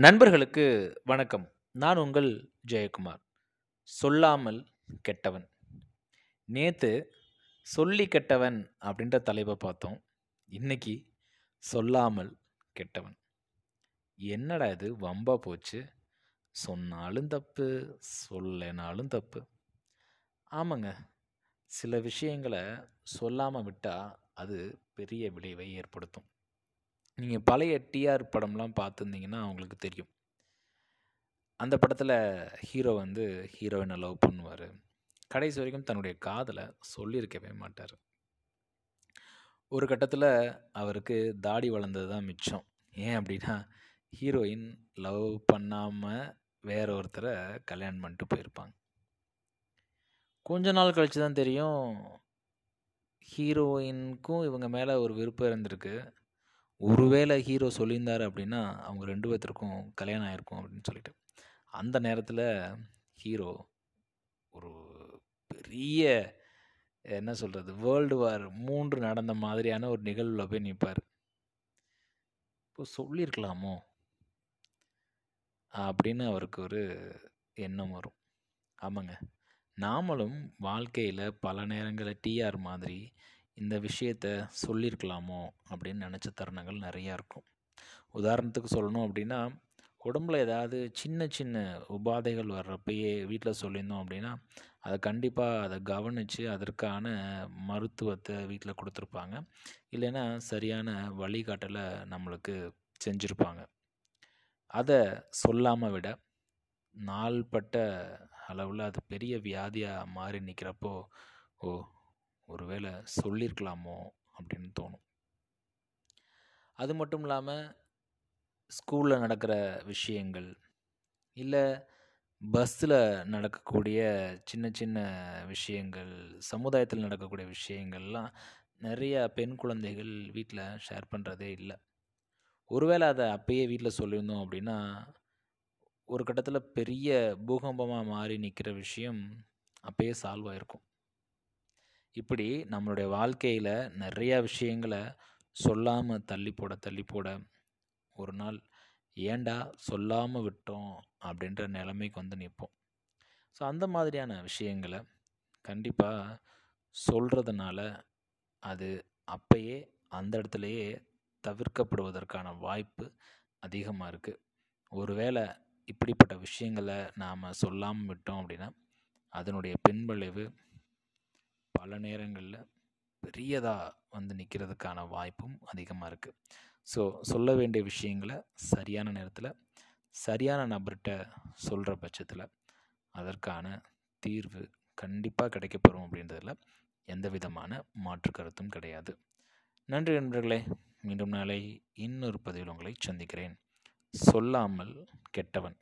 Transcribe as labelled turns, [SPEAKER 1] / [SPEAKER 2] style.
[SPEAKER 1] நண்பர்களுக்கு வணக்கம். நான் உங்கள் ஜெயக்குமார். சொல்லாமல் கெட்டவன். நேற்று சொல்லி கெட்டவன் அப்படின்ற தலைப்பை பார்த்தோம். இன்னைக்கு சொல்லாமல் கெட்டவன். என்னடா இது? வம்பா போச்சு. சொன்னாலும் தப்பு சொல்லனாலும் தப்பு. ஆமாங்க. சில விஷயங்களை சொல்லாமல் விட்டால் அது பெரிய விளைவை ஏற்படுத்தும். நீங்கள் பழைய டிஆர் படம்லாம் பார்த்துருந்தீங்கன்னா அவங்களுக்கு தெரியும். அந்த படத்தில் ஹீரோ வந்து ஹீரோயினை லவ் பண்ணுவார். கடைசி வரைக்கும் தன்னுடைய காதலை சொல்லியிருக்கவே மாட்டார். ஒரு கட்டத்தில் அவருக்கு தாடி வளர்ந்தது தான் மிச்சம். ஏன் அப்படின்னா ஹீரோயின் லவ் பண்ணாமல் வேற ஒருத்தரை கல்யாணம் பண்ணிட்டு போயிருப்பாங்க. கொஞ்ச நாள் கழித்து தான் தெரியும் ஹீரோயினுக்கும் இவங்க மேலே ஒரு விருப்பம் இருந்திருக்கு ஒருவேளை ஹீரோ சொல்லியிருந்தார் அப்படின்னா அவங்க ரெண்டு பேர்த்திற்கும் கல்யாணம் ஆயிருக்கும் அப்படின்னு சொல்லிட்டு. அந்த நேரத்தில் ஹீரோ ஒரு பெரிய என்ன சொல்கிறது வேர்ல்டு வார் மூன்று நடந்த மாதிரியான ஒரு நிகழ்வில் போய் நிற்பார் இப்போ சொல்லியிருக்கலாமோ? அப்படின்னு அவருக்கு ஒரு எண்ணம் வரும். ஆமாங்க. நாமளும் வாழ்க்கையில் பல நேரங்களில் டிஆர் மாதிரி இந்த விஷயத்த சொல்லியிருக்கலாமோ அப்படின்னு நினச்ச தருணங்கள் நிறையா இருக்கும். உதாரணத்துக்கு சொல்லணும் அப்படின்னா உடம்புல ஏதாவது சின்ன சின்ன உபாதைகள் வர்றப்பயே வீட்டில் சொல்லியிருந்தோம் அப்படின்னா அதை கண்டிப்பாக அதை கவனித்து அதற்கான மருத்துவத்தை வீட்டில் கொடுத்துருப்பாங்க. இல்லைன்னா சரியான வழிகாட்டலை நம்மளுக்கு செஞ்சுருப்பாங்க. அதை சொல்லாமல் விட நாள்பட்ட அளவில் அது பெரிய வியாதியாக மாறி நிற்கிறப்போ ஓ ஒருவேளை சொல்லியிருக்கலாமோ அப்படின்னு தோணும். அது மட்டும் இல்லாமல் ஸ்கூலில் நடக்கிற விஷயங்கள் இல்லை பஸ்ஸில் நடக்கக்கூடிய சின்ன சின்ன விஷயங்கள் சமுதாயத்தில் நடக்கக்கூடிய விஷயங்கள்லாம் நிறைய பெண் குழந்தைகள் வீட்டில் ஷேர் பண்ணுறதே இல்லை. ஒருவேளை அதை அப்பயே வீட்டில் சொல்லியிருந்தோம் அப்படின்னா ஒரு கட்டத்தில் பெரிய பூகம்பமாக மாறி நிற்கிற விஷயம் அப்பயே சால்வ் ஆகிருக்கும் இப்படி நம்மளுடைய வாழ்க்கையில் நிறையா விஷயங்களை சொல்லாமல் தள்ளி போட தள்ளி போட ஒரு நாள் ஏண்டா சொல்லாமல் விட்டோம் அப்படின்ற நிலைமைக்கு வந்து நிற்போம். ஸோ அந்த மாதிரியான விஷயங்களை கண்டிப்பாக சொல்கிறதுனால அது அப்பயே அந்த இடத்துலையே தவிர்க்கப்படுவதற்கான வாய்ப்பு அதிகமாக இருக்குது ஒருவேளை இப்படிப்பட்ட விஷயங்களை நாம் சொல்லாமல் விட்டோம் அப்படின்னா அதனுடைய பின்விளைவு பல நேரங்களில் பெரியதாக வந்து நிற்கிறதுக்கான வாய்ப்பும் அதிகமாக இருக்குது ஸோ சொல்ல வேண்டிய விஷயங்களை சரியான நேரத்தில் சரியான நபர்கிட்ட சொல்கிற பட்சத்தில் அதற்கான தீர்வு கண்டிப்பாக கிடைக்கப்பெறும் அப்படின்றதில் எந்த விதமான மாற்று கருத்தும் கிடையாது. நன்றி நண்பர்களே. மீண்டும் நாளை இன்னொரு பதிவில் உங்களை சந்திக்கிறேன். சொல்லாமல் கெட்டவன்.